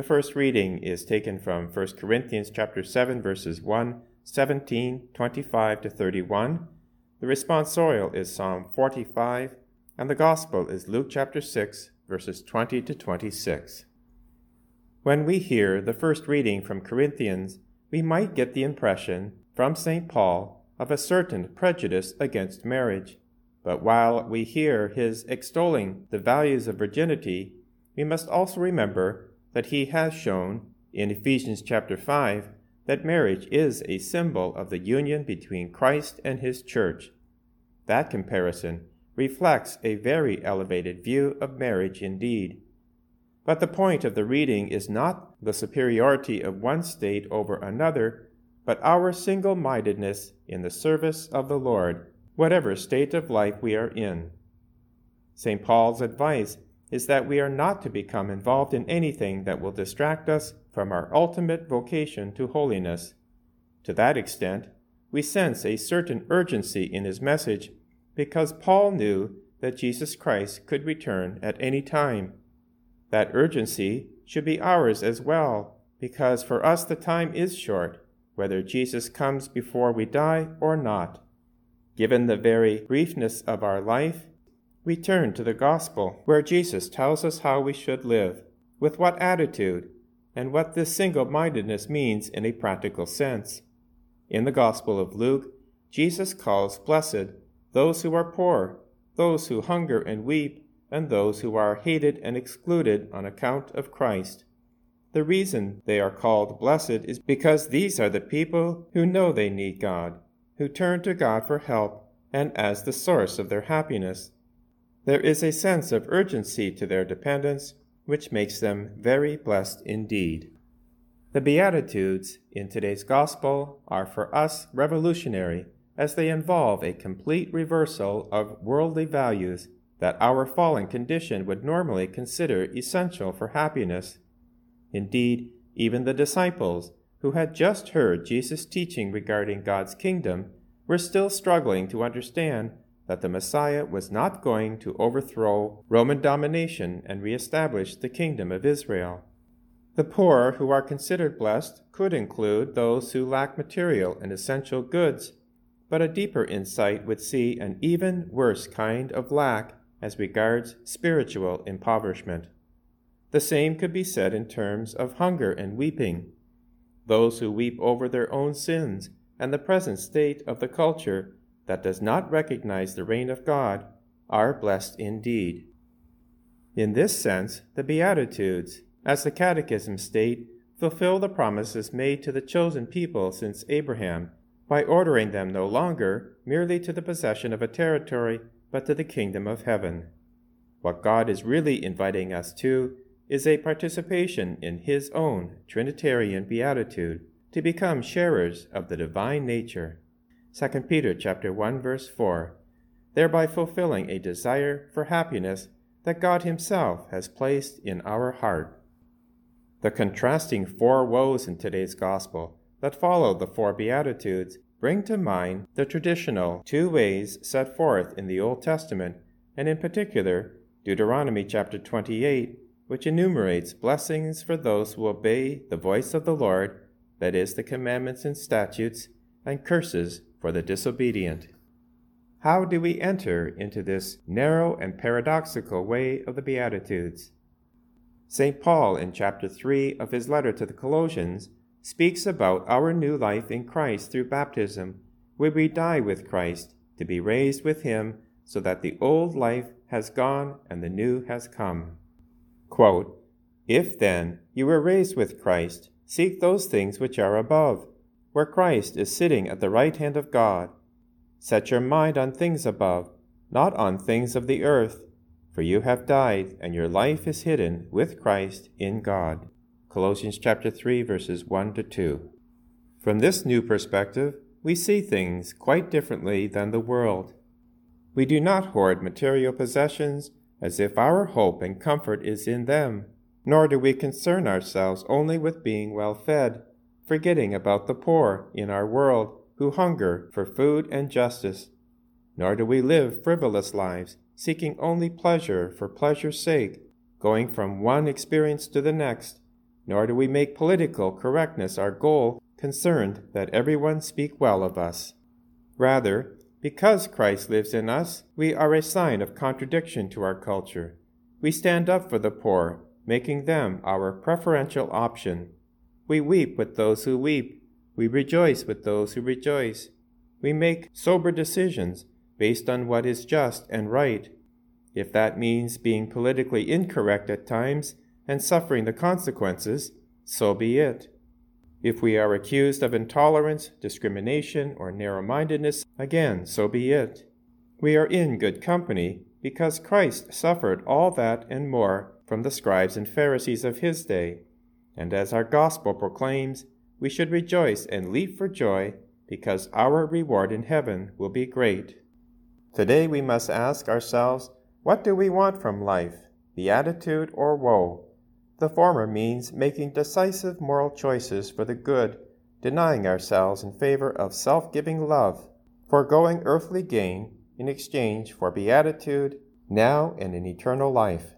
The first reading is taken from 1 Corinthians chapter 7 verses 1, 17, 25 to 31. The responsorial is Psalm 45 and the gospel is Luke chapter 6 verses 20 to 26. When we hear the first reading from Corinthians, we might get the impression from St. Paul of a certain prejudice against marriage. But while we hear his extolling the values of virginity, we must also remember that he has shown in Ephesians chapter 5 that marriage is a symbol of the union between Christ and his church. That comparison reflects a very elevated view of marriage indeed. But the point of the reading is not the superiority of one state over another, but our single mindedness in the service of the Lord, whatever state of life we are in. St. Paul's advice is that we are not to become involved in anything that will distract us from our ultimate vocation to holiness. To that extent, we sense a certain urgency in his message because Paul knew that Jesus Christ could return at any time. That urgency should be ours as well, because for us the time is short, whether Jesus comes before we die or not. Given the very briefness of our life, we turn to the Gospel, where Jesus tells us how we should live, with what attitude, and what this single mindedness means in a practical sense. In the Gospel of Luke, Jesus calls blessed those who are poor, those who hunger and weep, and those who are hated and excluded on account of Christ. The reason they are called blessed is because these are the people who know they need God, who turn to God for help and as the source of their happiness. There is a sense of urgency to their dependence, which makes them very blessed indeed. The Beatitudes in today's Gospel are for us revolutionary as they involve a complete reversal of worldly values that our fallen condition would normally consider essential for happiness. Indeed, even the disciples, who had just heard Jesus' teaching regarding God's kingdom, were still struggling to understand that the Messiah was not going to overthrow Roman domination and reestablish the kingdom of Israel. The poor who are considered blessed could include those who lack material and essential goods but a deeper insight would see an even worse kind of lack as regards spiritual impoverishment. The same could be said in terms of hunger and weeping. Those who weep over their own sins and the present state of the culture that does not recognize the reign of God are blessed indeed. In this sense, the Beatitudes, as the Catechism state, fulfill the promises made to the chosen people since Abraham by ordering them no longer merely to the possession of a territory, but to the kingdom of heaven. What God is really inviting us to is a participation in His own Trinitarian beatitude, to become sharers of the divine nature. 2 Peter chapter 1 verse 4, thereby fulfilling a desire for happiness that God himself has placed in our heart. The contrasting four woes in today's gospel that follow the four Beatitudes bring to mind the traditional two ways set forth in the Old Testament, and in particular Deuteronomy chapter 28, which enumerates blessings for those who obey the voice of the Lord, that is, the commandments and statutes, and curses for the disobedient. How do we enter into this narrow and paradoxical way of the Beatitudes? St. Paul, in chapter 3 of his letter to the Colossians, speaks about our new life in Christ through baptism, where we die with Christ to be raised with him so that the old life has gone and the new has come. Quote, if then you were raised with Christ, seek those things which are above, where Christ is sitting at the right hand of God. Set your mind on things above, not on things of the earth, for you have died, and your life is hidden with Christ in God. Colossians chapter 3 verses 1 to 2. From this new perspective, we see things quite differently than the world. We do not hoard material possessions as if our hope and comfort is in them, nor do we concern ourselves only with being well fed, forgetting about the poor in our world who hunger for food and justice. Nor do we live frivolous lives, seeking only pleasure for pleasure's sake, going from one experience to the next, nor do we make political correctness our goal, concerned that everyone speak well of us. Rather, because Christ lives in us, we are a sign of contradiction to our culture. We stand up for the poor, making them our preferential option. We weep with those who weep. We rejoice with those who rejoice. We make sober decisions based on what is just and right. If that means being politically incorrect at times, and suffering the consequences, so be it. If we are accused of intolerance, discrimination, or narrow mindedness, again, so be it. We are in good company because Christ suffered all that and more from the scribes and Pharisees of his day. And as our gospel proclaims, we should rejoice and leap for joy because our reward in heaven will be great. Today we must ask ourselves, what do we want from life, beatitude or woe? The former means making decisive moral choices for the good, denying ourselves in favor of self giving love, foregoing earthly gain in exchange for beatitude now and in eternal life.